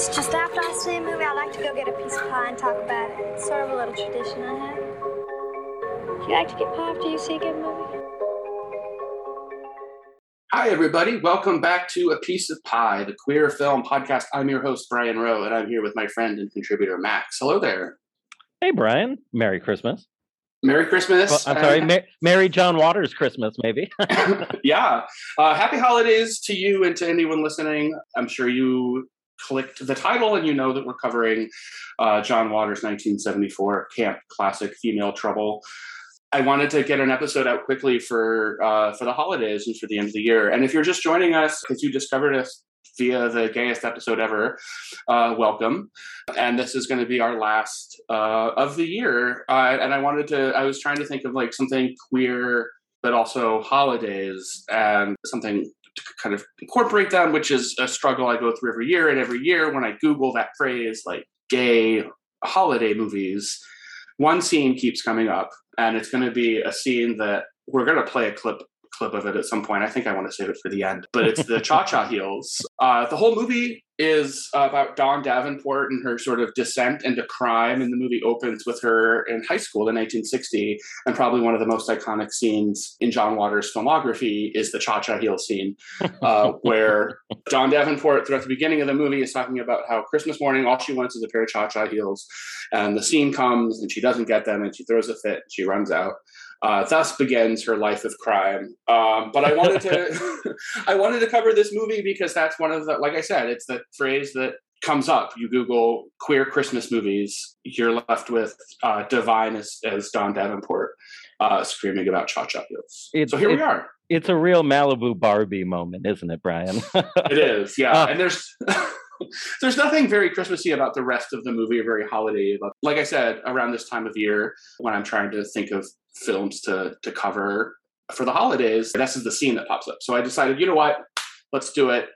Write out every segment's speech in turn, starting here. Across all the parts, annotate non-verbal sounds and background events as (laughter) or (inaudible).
It's just after I see a movie, I like to go get a piece of pie and talk about it. It's sort of a little tradition I have. Do you like to get pie after you see a good movie? Hi, everybody. Welcome back to A Piece of Pie, the queer film podcast. I'm your host, Brian Rowe, and I'm here with my friend and contributor, Max. Hello there. Hey, Brian. Merry Christmas. Merry Christmas. Well, I'm sorry, Ma- Merry John Waters Christmas, maybe. (laughs) (laughs) yeah. Uh, happy holidays to you and to anyone listening. I'm sure you clicked the title and you know that we're covering uh, John Waters' 1974 camp classic Female Trouble. I wanted to get an episode out quickly for uh, for the holidays and for the end of the year. And if you're just joining us because you discovered us via the gayest episode ever, uh, welcome. And this is going to be our last uh, of the year. And I wanted to. I was trying to think of like something queer, but also holidays and something to kind of incorporate them, which is a struggle I go through every year. And every year when I Google that phrase, like gay holiday movies, one scene keeps coming up, and it's going to be a scene that we're going to play a clip clip of it at some point. I think I want to save it for the end, but it's the Cha Cha (laughs) Heels. Uh, the whole movie is about Dawn Davenport and her sort of descent into crime. And the movie opens with her in high school in 1960. And probably one of the most iconic scenes in John Waters' filmography is the Cha Cha Heel scene, (laughs) uh, where Dawn Davenport, throughout the beginning of the movie, is talking about how Christmas morning all she wants is a pair of Cha Cha Heels. And the scene comes and she doesn't get them and she throws a fit and she runs out. Uh, thus begins her life of crime. Um, but I wanted to, (laughs) (laughs) I wanted to cover this movie because that's one of the, like I said, it's the phrase that comes up. You Google queer Christmas movies, you're left with uh, Divine as, as Dawn Davenport uh, screaming about Cha Cha Heels. so here we are. It's a real Malibu Barbie moment, isn't it, Brian? it is, yeah. (laughs) and there's. (laughs) there's nothing very Christmassy about the rest of the movie or very holiday. Like I said, around this time of year, when I'm trying to think of films to to cover for the holidays, this is the scene that pops up. So I decided, you know what, let's do it.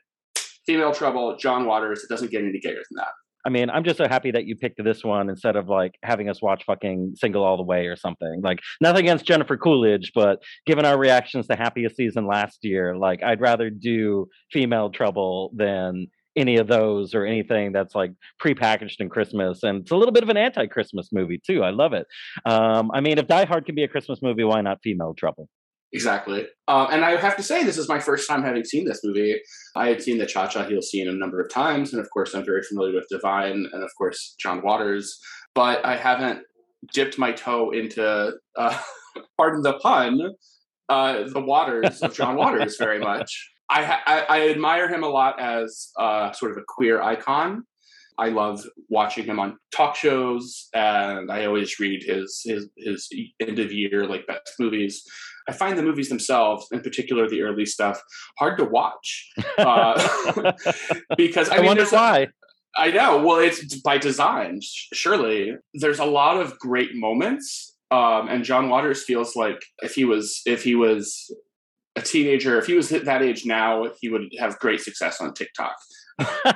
Female Trouble, John Waters. It doesn't get any gayer than that. I mean, I'm just so happy that you picked this one instead of like having us watch fucking Single All the Way or something. Like, nothing against Jennifer Coolidge, but given our reactions to Happiest Season last year, like, I'd rather do Female Trouble than any of those or anything that's like prepackaged in Christmas. And it's a little bit of an anti-Christmas movie too. I love it. Um, I mean, if Die Hard can be a Christmas movie, why not Female Trouble? Exactly. Um, and I have to say, this is my first time having seen this movie. I had seen the Cha Cha Heel scene a number of times. And of course, I'm very familiar with Divine and, of course, John Waters. But I haven't dipped my toe into, uh, (laughs) pardon the pun, uh, the waters of John Waters very (laughs) much. I, I, I admire him a lot as uh, sort of a queer icon. I love watching him on talk shows, and I always read his his his end of year like best movies. I find the movies themselves, in particular the early stuff, hard to watch uh, (laughs) because I, I mean, wonder why. I know. Well, it's by design. Surely, there's a lot of great moments, um, and John Waters feels like if he was if he was a teenager, if he was that age now, he would have great success on TikTok.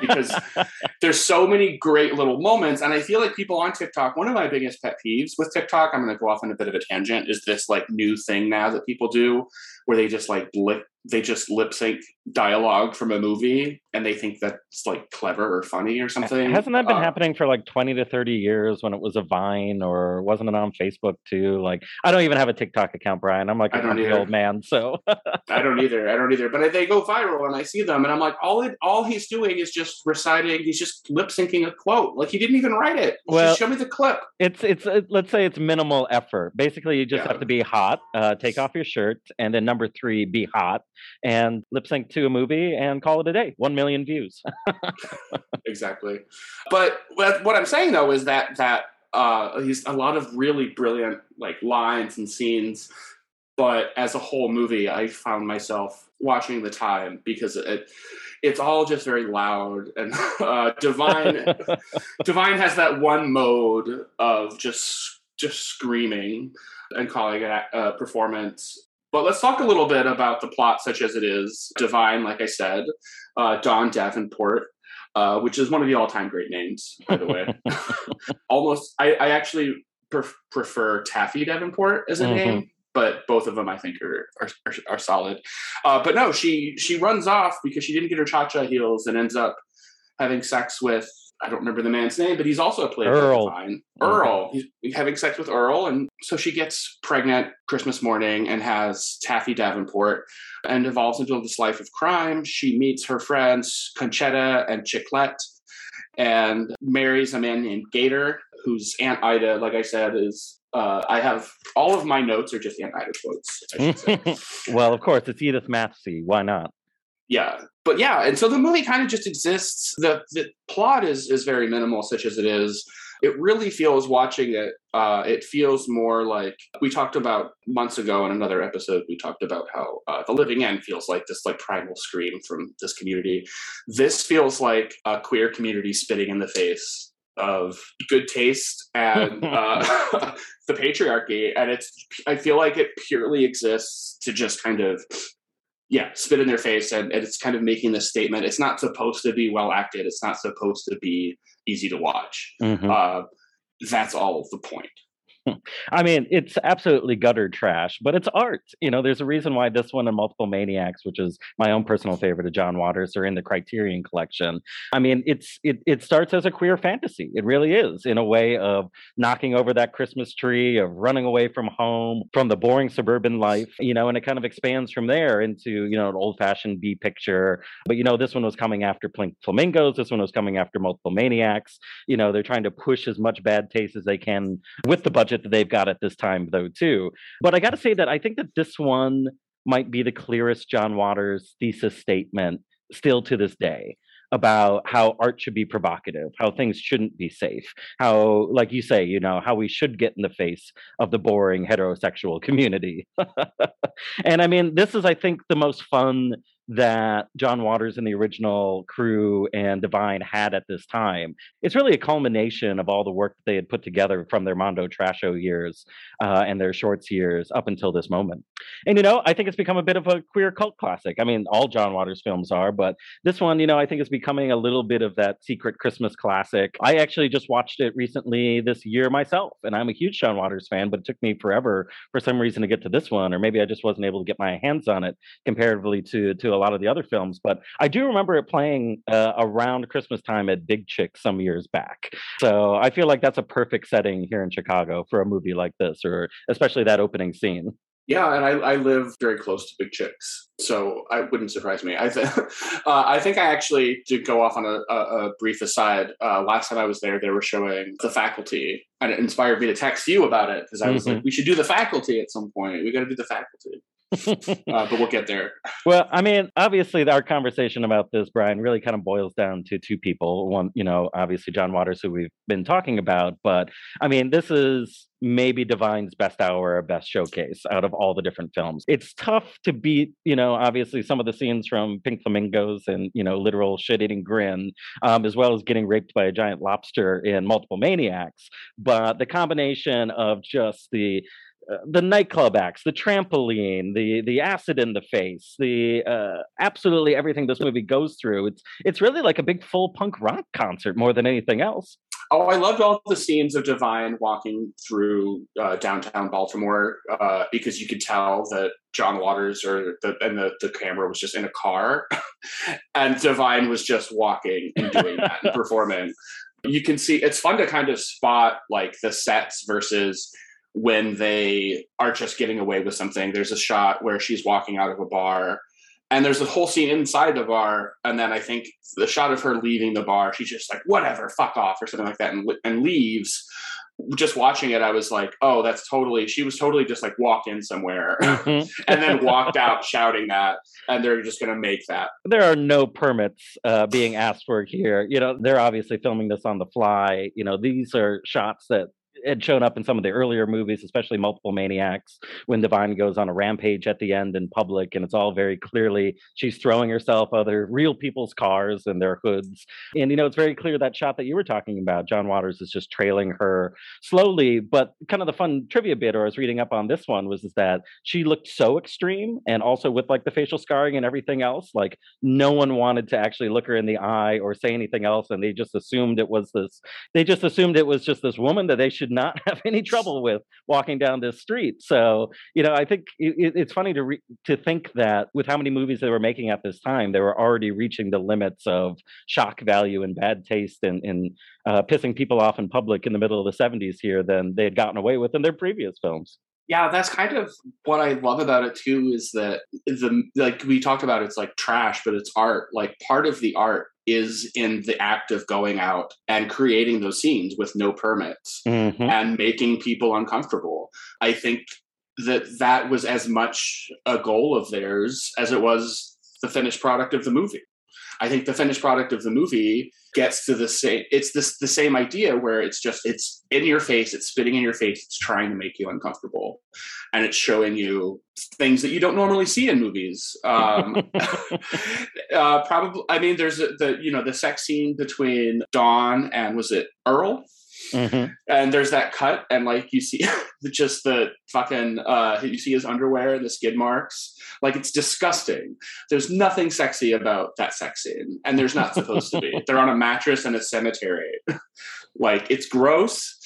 because (laughs) there's so many great little moments and i feel like people on tiktok one of my biggest pet peeves with tiktok i'm going to go off on a bit of a tangent is this like new thing now that people do where they just like lip they just lip sync dialogue from a movie and they think that's like clever or funny or something. hasn't that been uh, happening for like 20 to 30 years when it was a vine or wasn't it on facebook too? Like i don't even have a tiktok account brian. I'm like a old man so. (laughs) I don't either. I don't either. But they go viral and i see them and i'm like all it all he's doing is just reciting he's just lip syncing a quote. Like he didn't even write it. Well just show me the clip. it's it's uh, let's say it's minimal effort. Basically you just yeah. have to be hot uh, take off your shirt and then number three be hot and lip sync to a movie and call it a day. One million views. (laughs) exactly. But what I'm saying though is that that uh, he's a lot of really brilliant like lines and scenes. But as a whole movie, I found myself watching the time because it it's all just very loud and (laughs) uh, divine (laughs) divine has that one mode of just just screaming and calling it a performance but let's talk a little bit about the plot, such as it is. Divine, like I said, uh, Dawn Davenport, uh, which is one of the all-time great names, by the way. (laughs) (laughs) Almost, I, I actually pref- prefer Taffy Davenport as a mm-hmm. name, but both of them I think are are, are, are solid. Uh, but no, she she runs off because she didn't get her cha cha heels and ends up having sex with I don't remember the man's name, but he's also a by Earl. Divine. Earl. He's having sex with Earl, and so she gets pregnant Christmas morning and has Taffy Davenport, and evolves into this life of crime. She meets her friends Concetta and Chiclette, and marries a man named Gator, whose Aunt Ida, like I said, is. Uh, I have all of my notes are just Aunt Ida quotes. I should say. (laughs) well, of course, it's Edith Massey. Why not? Yeah but yeah and so the movie kind of just exists. The the plot is is very minimal such as it is. It really feels watching it uh it feels more like we talked about months ago in another episode we talked about how uh, the living end feels like this like primal scream from this community. This feels like a queer community spitting in the face of good taste and (laughs) uh, (laughs) the patriarchy and it's i feel like it purely exists to just kind of yeah, spit in their face, and, and it's kind of making this statement. It's not supposed to be well acted. It's not supposed to be easy to watch. Mhm. Uh, that's all the point. I mean, it's absolutely gutter trash, but it's art. You know, there's a reason why this one and Multiple Maniacs, which is my own personal favorite of John Waters, are in the Criterion collection. I mean, it's it it starts as a queer fantasy. It really is, in a way of knocking over that Christmas tree, of running away from home, from the boring suburban life, you know, and it kind of expands from there into, you know, an old-fashioned B picture. But you know, this one was coming after Pink Flamingos, this one was coming after Multiple Maniacs. You know, they're trying to push as much bad taste as they can with the budget that they've got at this time though too. But i got to say that i think that this one might be the clearest john waters thesis statement still to this day about how art should be provocative how things shouldn't be safe how like you say you know how we should get in the face of the boring heterosexual community. (laughs) And i mean this is i think the most fun that John Waters and the original crew and Divine had at this time. It's really a culmination of all the work that they had put together from their Mondo Trasho years uh, and their shorts years up until this moment. And you know, I think it's become a bit of a queer cult classic. I mean, all John Waters films are, but this one, you know, I think is becoming a little bit of that secret Christmas classic. I actually just watched it recently this year myself, and I'm a huge John Waters fan, but it took me forever for some reason to get to this one, or maybe I just wasn't able to get my hands on it comparatively to to a lot of the other films. But I do remember it playing uh, around Christmas time at Big Chick some years back. So I feel like that's a perfect setting here in Chicago for a movie like this, or especially that opening scene. Yeah, and I, I live very close to Big Chicks, so I wouldn't surprise me. I, th- (laughs) uh, I think I actually did go off on a, a, a brief aside. Uh, last time I was there, they were showing The Faculty, and it inspired me to text you about it because I was Mhm. like, we should do The Faculty at some point. We got to do The Faculty, (laughs) uh, but we'll get there. (laughs) Well, I mean, obviously, our conversation about this, Brian, really kind of boils down to two people. One, you know, obviously John Waters, who we've been talking about, but I mean, this is maybe Divine's best hour, or best showcase out of all the different films. It's tough to beat, you know, obviously some of the scenes from Pink Flamingos and, you know, literal shit eating grin, um, as well as getting raped by a giant lobster in Multiple Maniacs. But the combination of just the uh, the nightclub acts, the trampoline, the the acid in the face, the uh, absolutely everything this movie goes through. It's it's really like a big full punk rock concert more than anything else. Oh, I loved all the scenes of Divine walking through uh, downtown Baltimore uh, because you could tell that John Waters or the and the, the camera was just in a car, (laughs) and Divine was just walking and doing that and (laughs) performing. You can see it's fun to kind of spot like the sets versus when they are just getting away with something. There's a shot where she's walking out of a bar. And there's a whole scene inside the bar, and then I think the shot of her leaving the bar, she's just like, "Whatever, fuck off," or something like that, and, and leaves. Just watching it, I was like, "Oh, that's totally." She was totally just like walk in somewhere, (laughs) Mhm. and then walked (laughs) out shouting that, and they're just gonna make that. there are no permits uh, being asked for here. You know, they're obviously filming this on the fly. You know, these are shots that had shown up in some of the earlier movies, especially Multiple Maniacs, when Divine goes on a rampage at the end in public, and it's all very clearly she's throwing herself other real people's cars and their hoods. And you know, it's very clear that shot that you were talking about, John Waters is just trailing her slowly. But kind of the fun trivia bit, or I was reading up on this one, was is that she looked so extreme, and also with like the facial scarring and everything else, like no one wanted to actually look her in the eye or say anything else and they just assumed it was this they just assumed it was just this woman that they should should not (laughs) have any trouble with walking down this street. So, you know, I think it, it's funny to re- to think that with how many movies they were making at this time, they were already reaching the limits of shock value and bad taste and, and uh, pissing people off in public in the middle of the 70s here than they had gotten away with in their previous films. Yeah, that's kind of what I love about it too is that the like we talked about it's like trash, but it's art. Like part of the art is in the act of going out and creating those scenes with no permits mm-hmm. and making people uncomfortable. I think that that was as much a goal of theirs as it was the finished product of the movie. I think the finished product of the movie gets to the same. It's this the same idea where it's just it's in your face, it's spitting in your face, it's trying to make you uncomfortable, and it's showing you things that you don't normally see in movies. Um, (laughs) (laughs) uh, probably, I mean, there's a, the you know the sex scene between Dawn and was it Earl? Mm-hmm. And there's that cut, and like you see (laughs) just the fucking uh you see his underwear and the skid marks. Like it's disgusting. There's nothing sexy about that sex scene, and there's not supposed to be. (laughs) They're on a mattress in a cemetery. (laughs) like it's gross,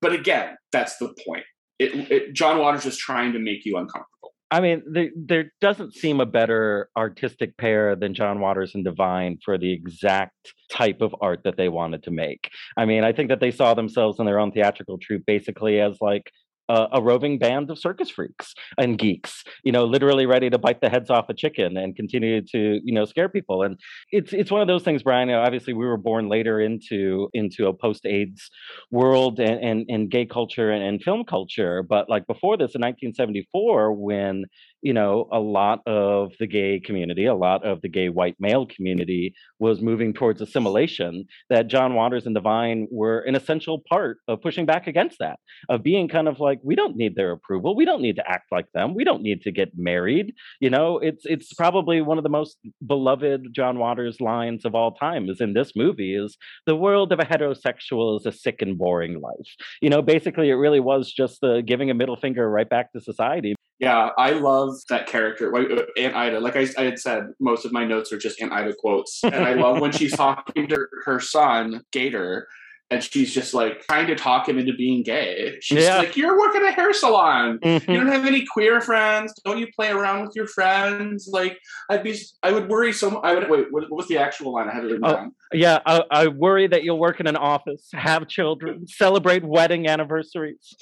but again, that's the point. It, it, John Waters is trying to make you uncomfortable. I mean, there, there doesn't seem a better artistic pair than John Waters and Divine for the exact type of art that they wanted to make. I mean, I think that they saw themselves in their own theatrical troupe basically as like uh, a roving band of circus freaks and geeks, you know, literally ready to bite the heads off a chicken and continue to, you know, scare people. And it's it's one of those things, Brian. You know, obviously, we were born later into into a post-AIDS world and and, and gay culture and, and film culture, but like before this, in 1974, when you know, a lot of the gay community, a lot of the gay white male community was moving towards assimilation, that John Waters and Divine were an essential part of pushing back against that, of being kind of like, we don't need their approval. We don't need to act like them. We don't need to get married. You know, it's it's probably one of the most beloved John Waters lines of all time is in this movie is the world of a heterosexual is a sick and boring life. You know, basically it really was just the giving a middle finger right back to society yeah, I love that character, uh, Aunt Ida. Like I, I, had said, most of my notes are just Aunt Ida quotes, and I love when she's (laughs) talking to her son Gator, and she's just like trying to talk him into being gay. She's yeah. like, "You're working a hair salon. Mm-hmm. You don't have any queer friends. Don't you play around with your friends? Like, I'd be, I would worry so. Much. I would wait. What, what was the actual line? I had it written oh, down. Yeah, I, I, worry that you'll work in an office, have children, celebrate wedding anniversaries.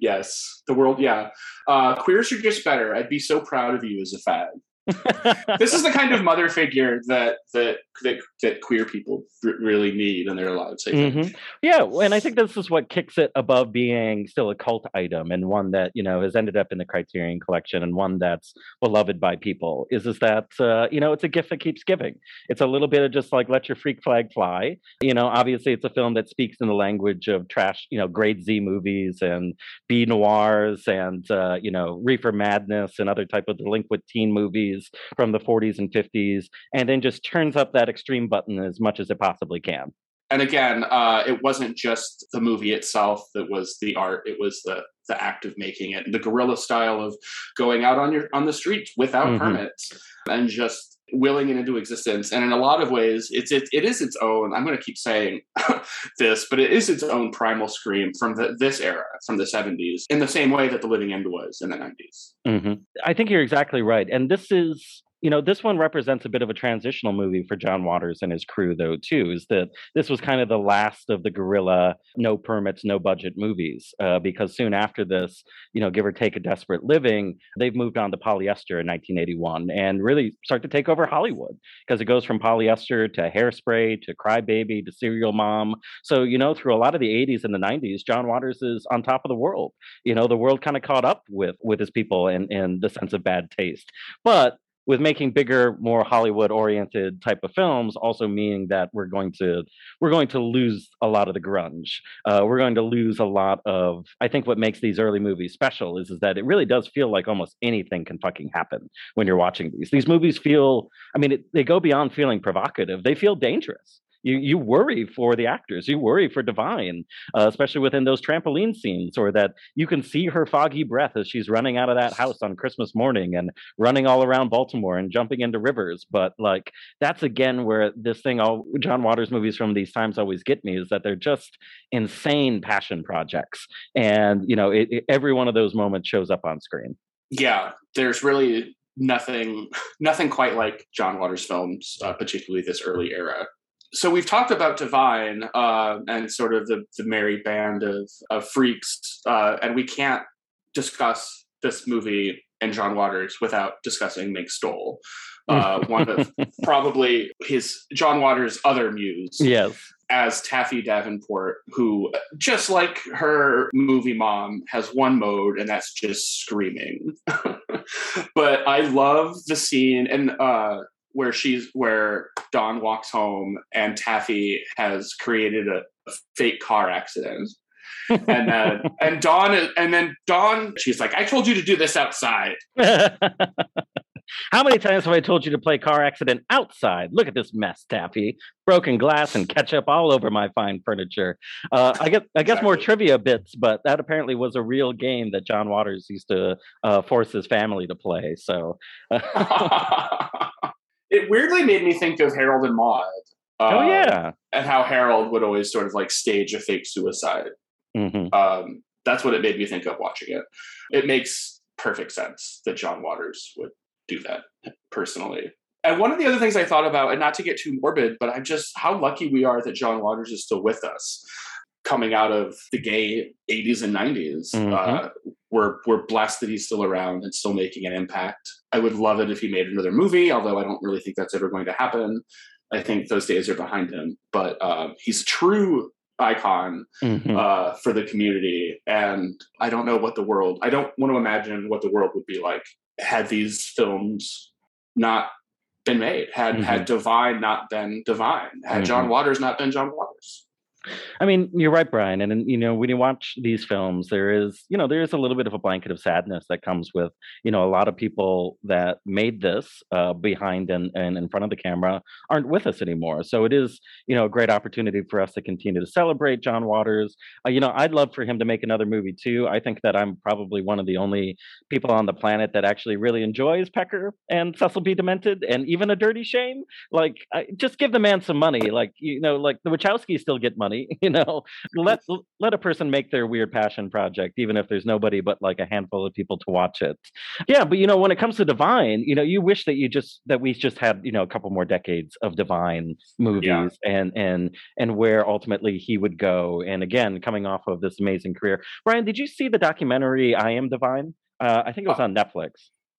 Yes, the world. Yeah, uh, queers are just better. I'd be so proud of you as a fag this is the kind of mother figure that that that, that queer people r- really need in their lives. Mm-hmm. Yeah, and I think this is what kicks it above being still a cult item and one that you know has ended up in the Criterion Collection and one that's beloved by people. Is is that uh, you know it's a gift that keeps giving. It's a little bit of just like let your freak flag fly. You know, obviously it's a film that speaks in the language of trash, you know, grade Z movies and B noirs and uh, you know reefer madness and other type of delinquent teen movies movies from the 40s and 50s, and then just turns up that extreme button as much as it possibly can. And again, uh, it wasn't just the movie itself that was the art; it was the the act of making it, the guerrilla style of going out on your on the streets without mm-hmm. permits and just willing it into existence. And in a lot of ways, it's it, it is its own. I'm going to keep saying (laughs) this, but it is its own primal scream from the, this era, from the 70s, in the same way that The Living End was in the 90s. Mm-hmm. I think you're exactly right. And this is you know, this one represents a bit of a transitional movie for John Waters and his crew, though, too, is that this was kind of the last of the guerrilla, no permits, no budget movies. Uh, because soon after this, you know, give or take a desperate living, they've moved on to polyester in 1981 and really start to take over Hollywood because it goes from polyester to hairspray to crybaby to serial mom. So, you know, through a lot of the 80s and the 90s, John Waters is on top of the world. You know, the world kind of caught up with with his people and, and the sense of bad taste. But with making bigger, more Hollywood-oriented type of films, also meaning that we're going to we're going to lose a lot of the grunge. Uh, we're going to lose a lot of. I think what makes these early movies special is is that it really does feel like almost anything can fucking happen when you're watching these. These movies feel. I mean, it, they go beyond feeling provocative. They feel dangerous you you worry for the actors, you worry for Divine, uh, especially within those trampoline scenes, or that you can see her foggy breath as she's running out of that house on Christmas morning and running all around Baltimore and jumping into rivers. But like that's again where this thing all John Waters movies from these times always get me is that they're just insane passion projects, and you know it, it, every one of those moments shows up on screen. Yeah, there's really nothing (laughs) nothing quite like John Waters films, uh, particularly this early era. So we've talked about Divine uh, and sort of the, the merry band of, of freaks, uh, and we can't discuss this movie and John Waters without discussing Mink Stole, uh, one of (laughs) probably his John Waters' other muse. Yes. As Taffy Davenport, who, just like her movie mom, has one mode, and that's just screaming. (laughs) but I love the scene, and uh, where she's where Dawn walks home and Taffy has created a, a fake car accident. (laughs) and then and Dawn and then Dawn she's like, I told you to do this outside. (laughs) How many times have I told you to play car accident outside? Look at this mess, Taffy. Broken glass and ketchup all over my fine furniture. Uh, I guess I guess exactly. more trivia bits, but that apparently was a real game that John Waters used to uh, force his family to play. So (laughs) it weirdly made me think of Harold and Maude. Oh, uh, oh yeah, and how Harold would always sort of like stage a fake suicide. Mm-hmm. Um, that's what it made me think of watching it. It makes perfect sense that John Waters would do that personally. And one of the other things I thought about, and not to get too morbid, but I'm just how lucky we are that John Waters is still with us coming out of the gay 80s and 90s. Mm-hmm. Uh, we're, we're blessed that he's still around and still making an impact. I would love it if he made another movie, although I don't really think that's ever going to happen. I think those days are behind him. But uh, he's a true icon mm-hmm. uh, for the community. And I don't know what the world, I don't want to imagine what the world would be like had these films not been made, had mm-hmm. had Divine not been Divine, had mm-hmm. John Waters not been John Waters. I mean, you're right, Brian. And, you know, when you watch these films, there is, you know, there is a little bit of a blanket of sadness that comes with, you know, a lot of people that made this uh, behind and, and in front of the camera aren't with us anymore. So it is, you know, a great opportunity for us to continue to celebrate John Waters. Uh, you know, I'd love for him to make another movie too. I think that I'm probably one of the only people on the planet that actually really enjoys Pecker and Cecil B. Demented and even A Dirty Shame. Like, I, just give the man some money. Like, you know, like the Wachowskis still get money (laughs) you know let let a person make their weird passion project even if there's nobody but like a handful of people to watch it yeah but you know when it comes to divine you know you wish that you just that we just had you know a couple more decades of divine movies yeah. and and and where ultimately he would go and again coming off of this amazing career brian did you see the documentary i am divine uh, i think it was uh, on netflix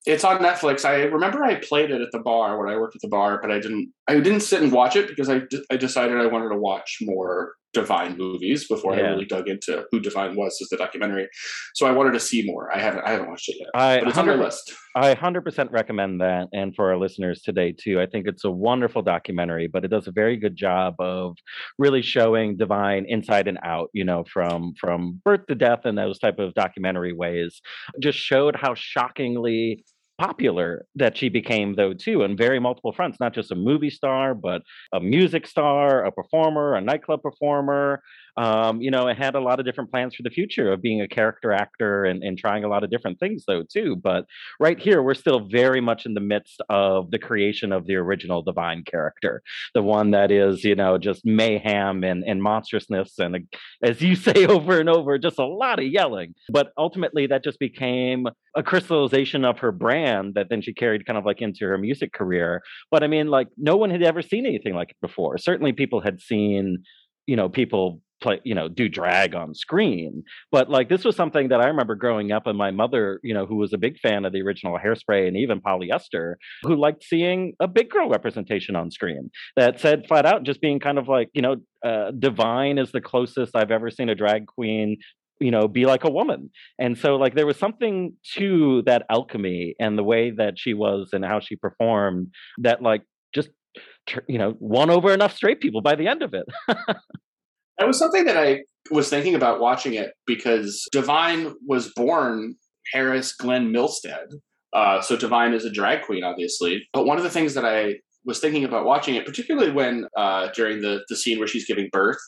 it's on Netflix. I remember I played it at the bar when I worked at the bar, but I didn't. I didn't sit and watch it because I I decided I wanted to watch more Divine movies before yeah. I really dug into who Divine was as the documentary. So I wanted to see more. I haven't I haven't watched it yet, I but it's on my list. I hundred percent recommend that, and for our listeners today too. I think it's a wonderful documentary, but it does a very good job of really showing Divine inside and out. You know, from from birth to death and those type of documentary ways. Just showed how shockingly popular that she became though too on very multiple fronts not just a movie star but a music star a performer a nightclub performer um, you know, it had a lot of different plans for the future of being a character actor and, and trying a lot of different things, though, too. But right here, we're still very much in the midst of the creation of the original divine character, the one that is, you know, just mayhem and, and monstrousness. And as you (laughs) say over and over, just a lot of yelling. But ultimately, that just became a crystallization of her brand that then she carried kind of like into her music career. But I mean, like, no one had ever seen anything like it before. Certainly, people had seen you know people play you know do drag on screen but like this was something that i remember growing up and my mother you know who was a big fan of the original hairspray and even polyester who liked seeing a big girl representation on screen that said flat out just being kind of like you know uh, divine is the closest i've ever seen a drag queen you know be like a woman. And so like there was something to that alchemy and the way that she was and how she performed that like just you know won over enough straight people by the end of it (laughs) That was something that I was thinking about watching it because Divine was born Harris Glenn Milstead. Uh, so Divine is a drag queen, obviously. But one of the things that I was thinking about watching it, particularly when uh, during the the scene where she's giving birth,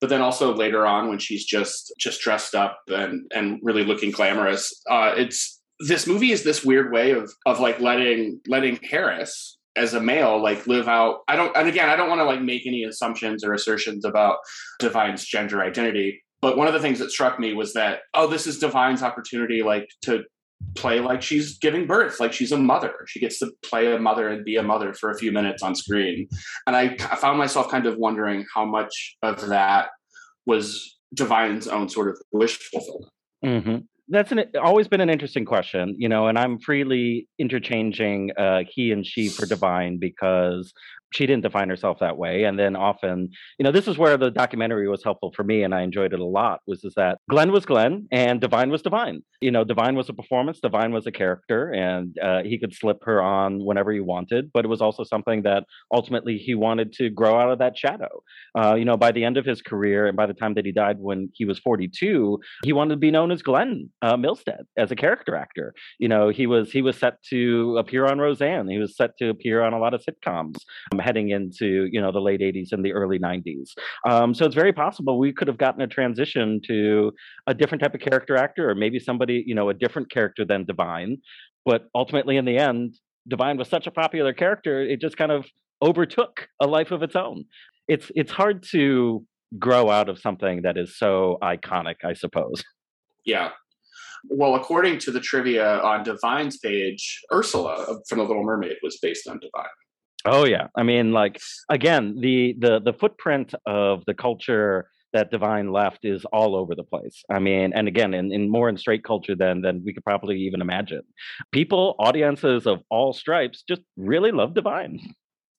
but then also later on when she's just just dressed up and and really looking glamorous. Uh, it's this movie is this weird way of of like letting letting Harris as a male like live out i don't and again i don't want to like make any assumptions or assertions about divine's gender identity but one of the things that struck me was that oh this is divine's opportunity like to play like she's giving birth like she's a mother. She gets to play a mother and be a mother for a few minutes on screen. And i, found myself kind of wondering how much of that was divine's own sort of wish fulfillment. Hmm That's an, always been an interesting question, you know, and I'm freely interchanging uh, he and she for divine because she didn't define herself that way. And then often, you know, this is where the documentary was helpful for me and I enjoyed it a lot was is that Glenn was Glenn and Divine was Divine. You know, Divine was a performance, Divine was a character, and uh, he could slip her on whenever he wanted. But it was also something that ultimately he wanted to grow out of that shadow. Uh, you know, by the end of his career and by the time that he died when he was 42, he wanted to be known as Glenn uh, Milstead as a character actor. You know, he was he was set to appear on Roseanne. He was set to appear on a lot of sitcoms. Um, heading into you know the late 80s and the early 90s um, so it's very possible we could have gotten a transition to a different type of character actor or maybe somebody you know a different character than divine. But ultimately in the end divine was such a popular character it just kind of overtook a life of its own. It's it's hard to grow out of something that is so iconic i suppose. Yeah. Well, according to the trivia on Divine's page, Ursula from The Little Mermaid was based on Divine. Oh yeah, I mean, like again, the the the footprint of the culture that Divine left is all over the place. I mean, and again, in, in more in straight culture than than we could probably even imagine. People, audiences of all stripes, just really love Divine.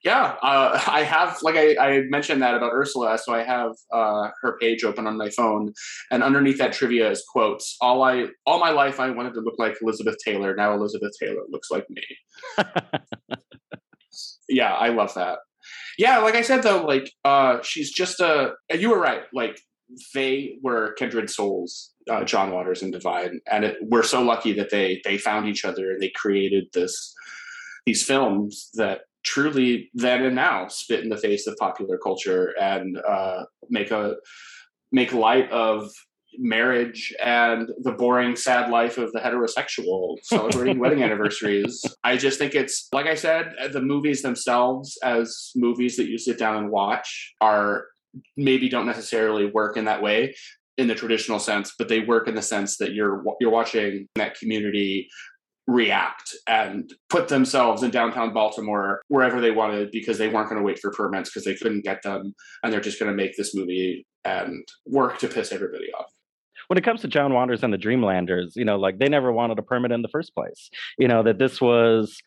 Yeah, uh, I have like I, I, mentioned that about Ursula, so I have uh, her page open on my phone, and underneath that trivia is quotes. All I all my life I wanted to look like Elizabeth Taylor. Now Elizabeth Taylor looks like me. (laughs) yeah, I love that. Yeah, like I said though, like uh she's just a you were right, like they were kindred souls, uh, John Waters and Divine, and it, we're so lucky that they they found each other and they created this these films that truly then and now spit in the face of popular culture and uh, make a make light of marriage and the boring, sad life of the heterosexual (laughs) celebrating wedding anniversaries. I just think it's, like I said, the movies themselves, as movies that you sit down and watch, are maybe don't necessarily work in that way in the traditional sense, but they work in the sense that you're you're watching that community react and put themselves in downtown Baltimore wherever they wanted because they weren't going to wait for permits because they couldn't get them and they're just going to make this movie and work to piss everybody off when it comes to John Waters and the Dreamlanders, you know, like they never wanted a permit in the first place. You know, that this was,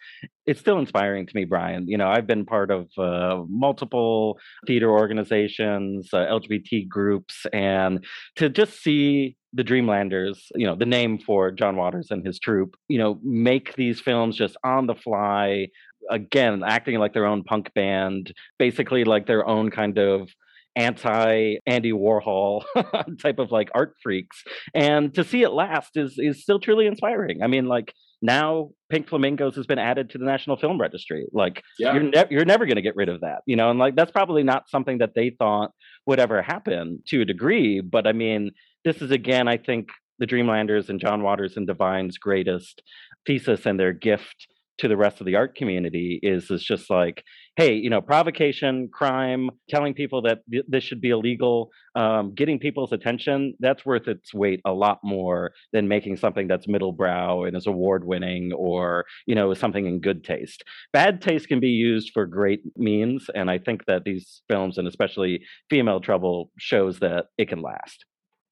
it's still inspiring to me, Brian. You know, I've been part of uh, multiple theater organizations, uh, LGBT groups, and to just see the Dreamlanders, you know, the name for John Waters and his troupe, you know, make these films just on the fly, again, acting like their own punk band, basically like their own kind of anti Andy Warhol (laughs) type of like art freaks. And to see it last is is still truly inspiring. I mean, like now Pink Flamingos has been added to the National Film Registry. Like yeah. you're ne- you're never going to get rid of that, you know. And like that's probably not something that they thought would ever happen to a degree. But I mean, this is again, I think, the Dreamlanders and John Waters and Divine's greatest thesis and their gift to the rest of the art community is is just like hey you know provocation crime telling people that th- this should be illegal um, getting people's attention that's worth its weight a lot more than making something that's middle brow and is award winning or you know something in good taste. Bad taste can be used for great means and i think that these films and especially female trouble shows that it can last.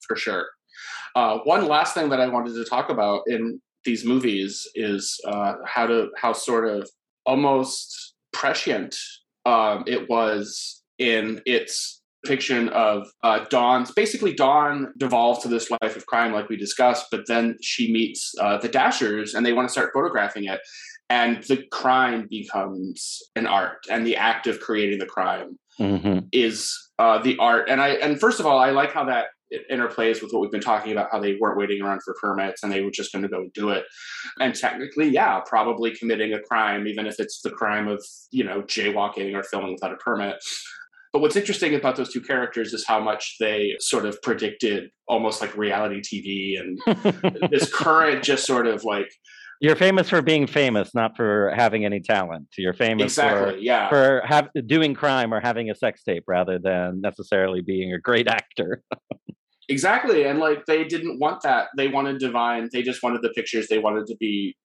For sure. Uh, one last thing that I wanted to talk about in these movies is uh, how to how sort of almost prescient um, it was in its depiction of uh, Dawn's. Basically, Dawn devolves to this life of crime, like we discussed, but then she meets uh, the Dashers, and they want to start photographing it, and the crime becomes an art, and the act of creating the crime mm-hmm. is uh, the art. And I and first of all, I like how that it interplays with what we've been talking about how they weren't waiting around for permits and they were just going to go do it and technically yeah probably committing a crime even if it's the crime of you know jaywalking or filming without a permit but what's interesting about those two characters is how much they sort of predicted almost like reality tv and (laughs) this current just sort of like you're famous for being famous, not for having any talent. You're famous exactly, for yeah. for have, doing crime or having a sex tape rather than necessarily being a great actor. (laughs) exactly, and like they didn't want that. They wanted Divine. They just wanted the pictures. They wanted to be.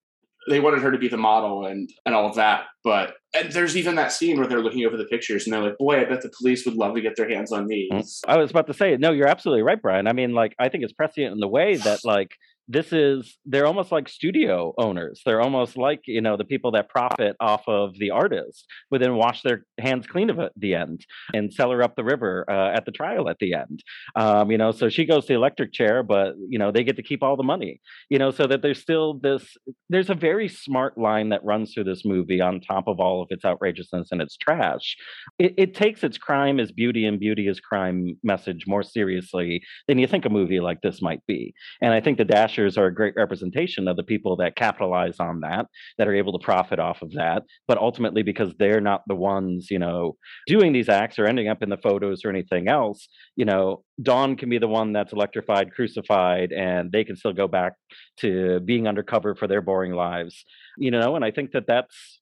They wanted her to be the model and and all of that. But and there's even that scene where they're looking over the pictures and they're like, "Boy, I bet the police would love to get their hands on these." Mm, I was about to say, no, you're absolutely right, Brian. I mean, like, I think it's prescient in the way that like this is they're almost like studio owners. They're almost like you know the people that profit off of the artist but then wash their hands clean of it at the end and sell her up the river uh, at the trial at the end. Um, you know so she goes to the electric chair but you know they get to keep all the money you know so that there's still this there's a very smart line that runs through this movie on top of all of its outrageousness and its trash. It, it takes its crime as beauty and beauty as crime message more seriously than you think a movie like this might be. And i think the dash are a great representation of the people that capitalize on that, that are able to profit off of that. But ultimately, because they're not the ones, you know, doing these acts or ending up in the photos or anything else, you know, Dawn can be the one that's electrified, crucified, and they can still go back to being undercover for their boring lives, you know. And I think that that's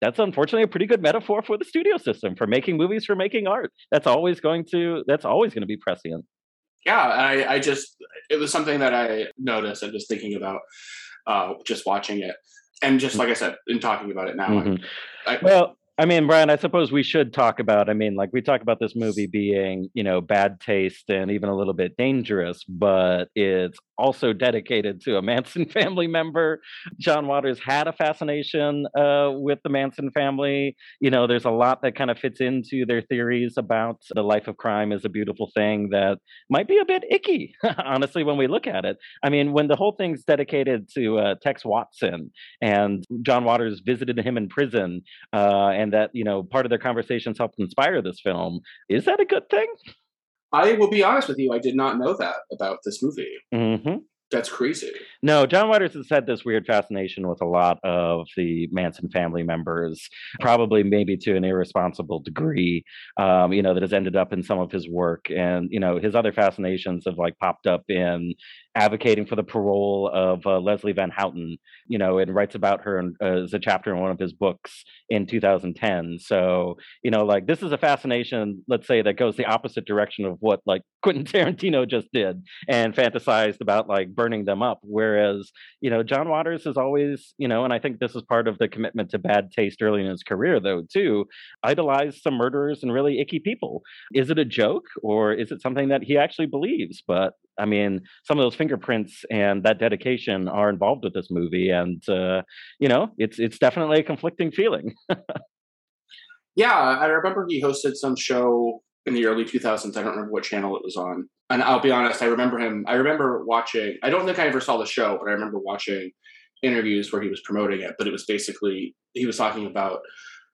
that's unfortunately a pretty good metaphor for the studio system for making movies for making art that's always going to that's always going to be prescient yeah, I, I just it was something that I noticed and just thinking about uh, just watching it, and just like I said, in talking about it now. Mm-hmm. I, well, I mean, Brian, I suppose we should talk about. I mean, like we talk about this movie being, you know, bad taste and even a little bit dangerous, but it's also dedicated to a Manson (laughs) family member. John Waters had a fascination uh, with the Manson family. You know, there's a lot that kind of fits into their theories about the life of crime is a beautiful thing that might be a bit icky, (laughs) honestly, when we look at it. I mean, when the whole thing's dedicated to uh, Tex Watson and John Waters visited him in prison. Uh, and that you know part of their conversations helped inspire this film. Is that a good thing? I will be honest with you. I did not know that about this movie. Mm-hmm. That's crazy. No, John Waters has had this weird fascination with a lot of the Manson family members, probably maybe to an irresponsible degree, um, you know, that has ended up in some of his work. And, you know, his other fascinations have like popped up in advocating for the parole of uh, Leslie Van Houten, you know, and writes about her in, uh, as a chapter in one of his books in 2010. So, you know, like this is a fascination, let's say, that goes the opposite direction of what like (laughs) Quentin Tarantino just did and fantasized about like burning them up. Whereas, you know, John Waters is always, you know, and I think this is part of the commitment to bad taste early in his career, though, too, idolized some murderers and really icky people. Is it a joke or is it something that he actually believes? But I mean, some of those fingerprints and that dedication are involved with this movie, and uh, you know, it's it's definitely a conflicting feeling. (laughs) yeah, I remember he hosted some show in the early 2000s. I don't remember what channel it was on, and I'll be honest, I remember him. I remember watching. I don't think I ever saw the show, but I remember watching interviews where he was promoting it. But it was basically he was talking about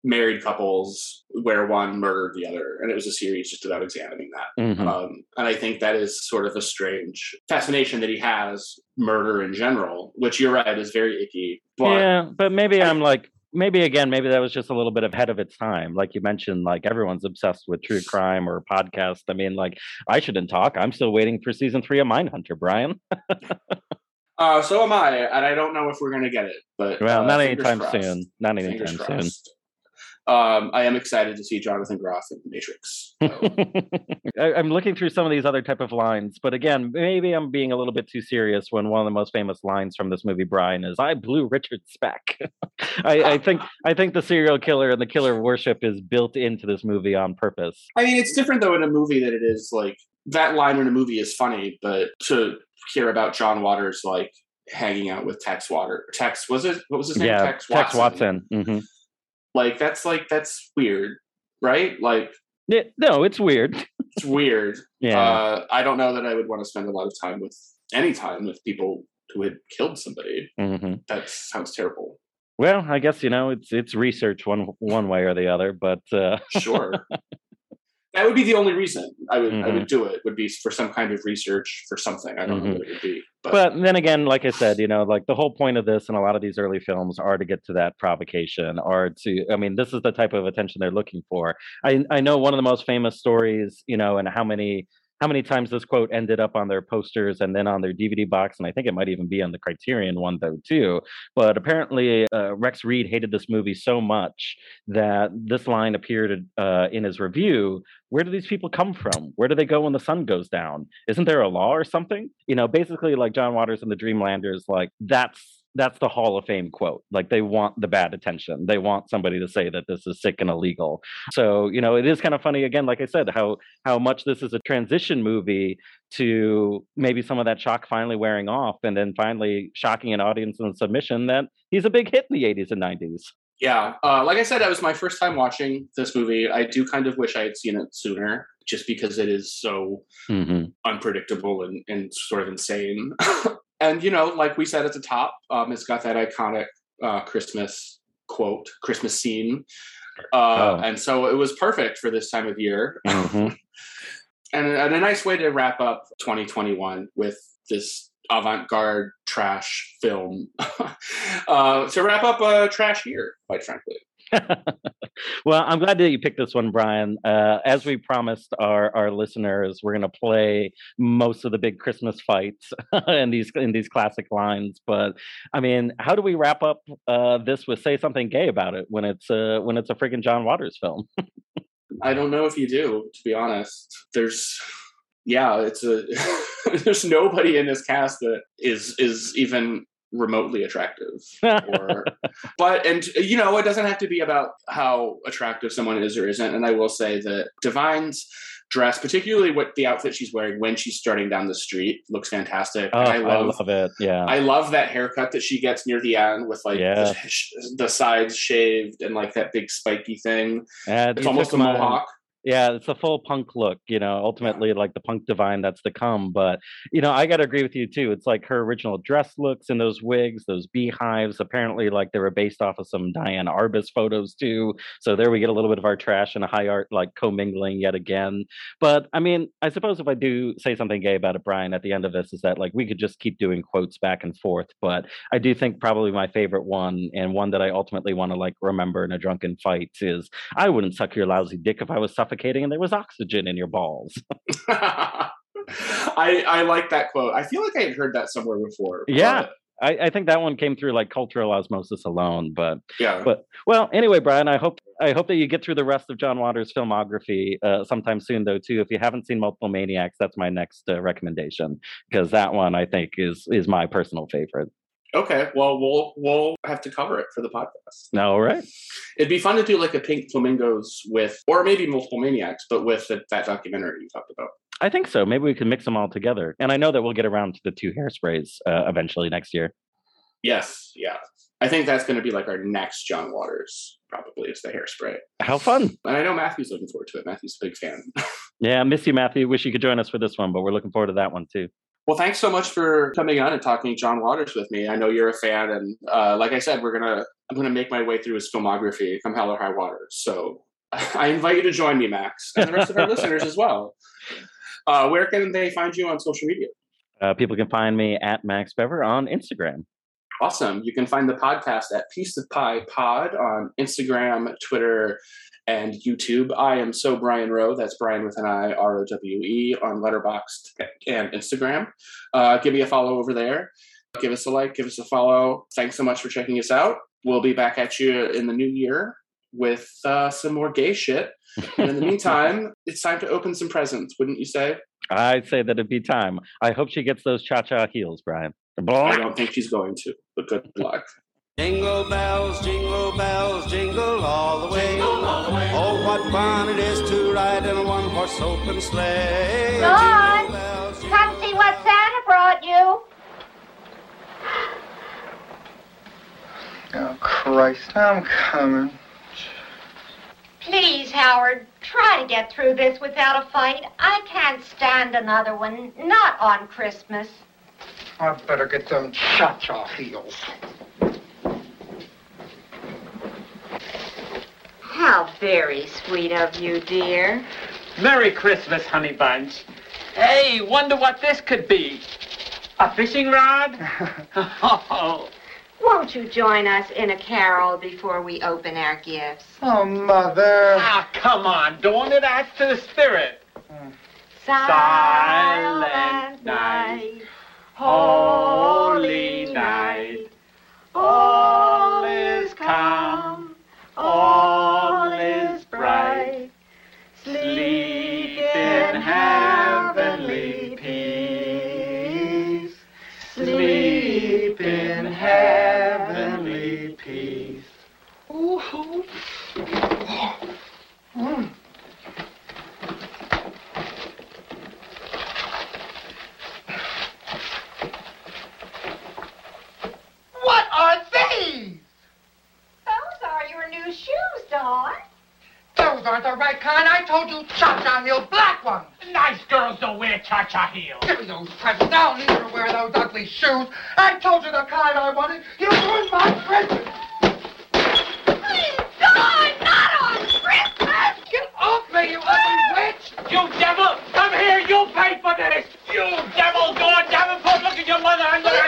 married couples where one murdered the other and it was a series just about examining that mm-hmm. um, and i think that is sort of a strange fascination that he has murder in general which you're right is very icky but yeah but maybe I, i'm like maybe again maybe that was just a little bit ahead of its time like you mentioned like everyone's obsessed with true (sighs) crime or podcast i mean like i shouldn't talk i'm still waiting for season three of mindhunter brian (laughs) uh, so am I, and I don't know if we're going to get it. But well, uh, not anytime crossed. soon. Not anytime soon um, I am excited to see Jonathan Groff in The Matrix. (laughs) I, am looking through some of these other type of lines, but again, maybe I'm being a little bit too serious when one of the most famous lines from this movie, Brian, is "I blew Richard Speck." (laughs) I, I, think I think the serial killer and the killer worship is built into this movie on purpose. I mean, it's different though in a movie that it is like that line in a movie is funny, but to hear about John Waters like hanging out with Tex Water, Tex was it? What was his name? Yeah, Tex Watson. Tex Watson. Mm-hmm like that's like that's weird, right? Like it, no, it's weird. (laughs) it's weird. Yeah. Uh, I don't know that I would want to spend a lot of time with any time with people who had killed somebody. Mm-hmm. That sounds terrible. Well, I guess you know it's it's research one one way or the other, but uh... (laughs) sure. That would be the only reason I would I Mhm. would do it. Would be for some kind of research for something. I don't know Mhm. what it would be, but, But then again, like I said, you know, like the whole point of this and a lot of these early films are to get to that provocation or to, I mean, this is the type of attention they're looking for. I, I know one of the most famous stories, you know, and how many, how many times this quote ended up on their posters and then on their DVD box. And I think it might even be on the Criterion one though, too. But apparently uh, Rex Reed hated this movie so much that this line appeared uh, in his review where do these people come from? Where do they go when the sun goes down? Isn't there a law or something? You know, basically like John Waters and the Dreamlanders, like that's that's the Hall of Fame quote. Like they want the bad attention. They want somebody to say that this is sick and illegal. So, you know, it is kind of funny again, like I said, how how much this is a transition movie to maybe some of that shock finally wearing off and then finally shocking an audience in submission that he's a big hit in the 80s and 90s. Yeah. Uh, like I said, that was my first time watching this movie. I do kind of wish I had seen it sooner, just because it is so Mm-hmm. unpredictable and, and sort of insane. (laughs) and you know, like we said at the top, um, it's got that iconic uh, Christmas quote, Christmas scene. Uh, Oh. And so it was perfect for this time of year. hmm (laughs) and, and a nice way to wrap up 2021 with this avant-garde trash film (laughs) uh, to wrap up a trash year quite frankly (laughs) well, I'm glad that you picked this one, Brian. Uh, as we promised our, our listeners, we're going to play most of the big Christmas fights (laughs) in these in these classic lines. But I mean, how do we wrap up uh, this with "Say Something Gay About It" when it's uh, when it's a friggin' John Waters film? i don't know if you do to be honest there's yeah it's a (laughs) there's nobody in this cast that is is even remotely attractive or (laughs) but and you know it doesn't have to be about how attractive someone is or isn't and i will say that divine's dress particularly what the outfit she's wearing when she's starting down the street looks fantastic oh, I i love, love, it. Yeah. I love that haircut that she gets near the end with like Yeah. the, the sides shaved and like that big spiky thing. And It's almost a my- mohawk. Yeah, it's a full punk look, you know, ultimately like the punk divine that's to come. But, you know, I got to agree with you too. It's like her original dress looks and those wigs, those beehives. Apparently, like they were based off of some Diane Arbus photos too. So there we get a little bit of our trash and high art like commingling yet again. But I mean, I suppose if I do say something gay about it, Brian, at the end of this is that like we could just keep doing quotes back and forth. But I do think probably my favorite one and one that I ultimately want to like remember in a drunken fight is I wouldn't suck your lousy dick if I was suffocating and there was oxygen in your balls. (laughs) (laughs) I I like that quote. I feel like I had heard that somewhere before. Yeah. I, I think that one came through like cultural osmosis alone. But yeah. but well, anyway, Brian, I hope I hope that you get through the rest of John Waters' filmography uh, sometime soon, though. Too, if you haven't seen Multiple Maniacs, that's my next uh, recommendation because that one I think is is my personal favorite. Okay. Well, we'll we'll have to cover it for the podcast. All right. It'd be fun to do like a Pink Flamingos with, or maybe Multiple Maniacs, but with the, that documentary you talked about. I think so. Maybe we can mix them all together. And I know that we'll get around to the two hairsprays uh, eventually next year. Yes. Yeah. I think that's going to be like our next John Waters. Probably is the hairspray. How fun! And I know Matthew's looking forward to it. Matthew's a big fan. (laughs) Yeah, miss you, Matthew. Wish you could join us for this one, but we're looking forward to that one too. Well, thanks so much for coming on and talking John Waters with me. I know you're a fan, and uh, like I said, we're gonna I'm gonna make my way through his filmography, come hell or high water. So (laughs) I invite you to join me, Max, and the rest of our (laughs) listeners as well. Uh, where can they find you on social media? Uh, people can find me at Max Bever on Instagram. Awesome. You can find the podcast at Piece of Pie Pod on Instagram, Twitter, and YouTube. I am so Brian Rowe. That's Brian with an I, R O W E, on Letterboxd and Instagram. Uh, give me a follow over there. Give us a like, give us a follow. Thanks so much for checking us out. We'll be back at you in the new year with uh, some more gay shit. And in the meantime, (laughs) it's time to open some presents, wouldn't you say? I'd say that it'd be time. I hope she gets those cha cha heels, Brian. I don't think she's going to, but good luck. Jingle bells, jingle bells, jingle all the way. Oh, what fun it is to ride in a one-horse open sleigh. Dawn, Jingle bells, Come see what Santa brought you. Oh, Christ, I'm coming. Please, Howard, try to get through this without a fight. I can't stand another one, not on Christmas. I'd better get them cha-cha heels. How very sweet of you, dear. Merry Christmas, honey bunch. Hey, wonder what this could be. A fishing rod? (laughs) oh, Won't you join us in a carol before we open our gifts? Oh, Mother. ah, come on, Dawn. It adds to the spirit. Silent night, holy night. All is calm, all wear cha-cha heels. Give me those presents. I'll never wear those ugly shoes. I told you the kind I wanted. You ruined my present. Dawn, not on Christmas! Get off me, you ugly witch. You devil! Come here, you pay for this! You devil, Dawn Davenport, look at your mother under that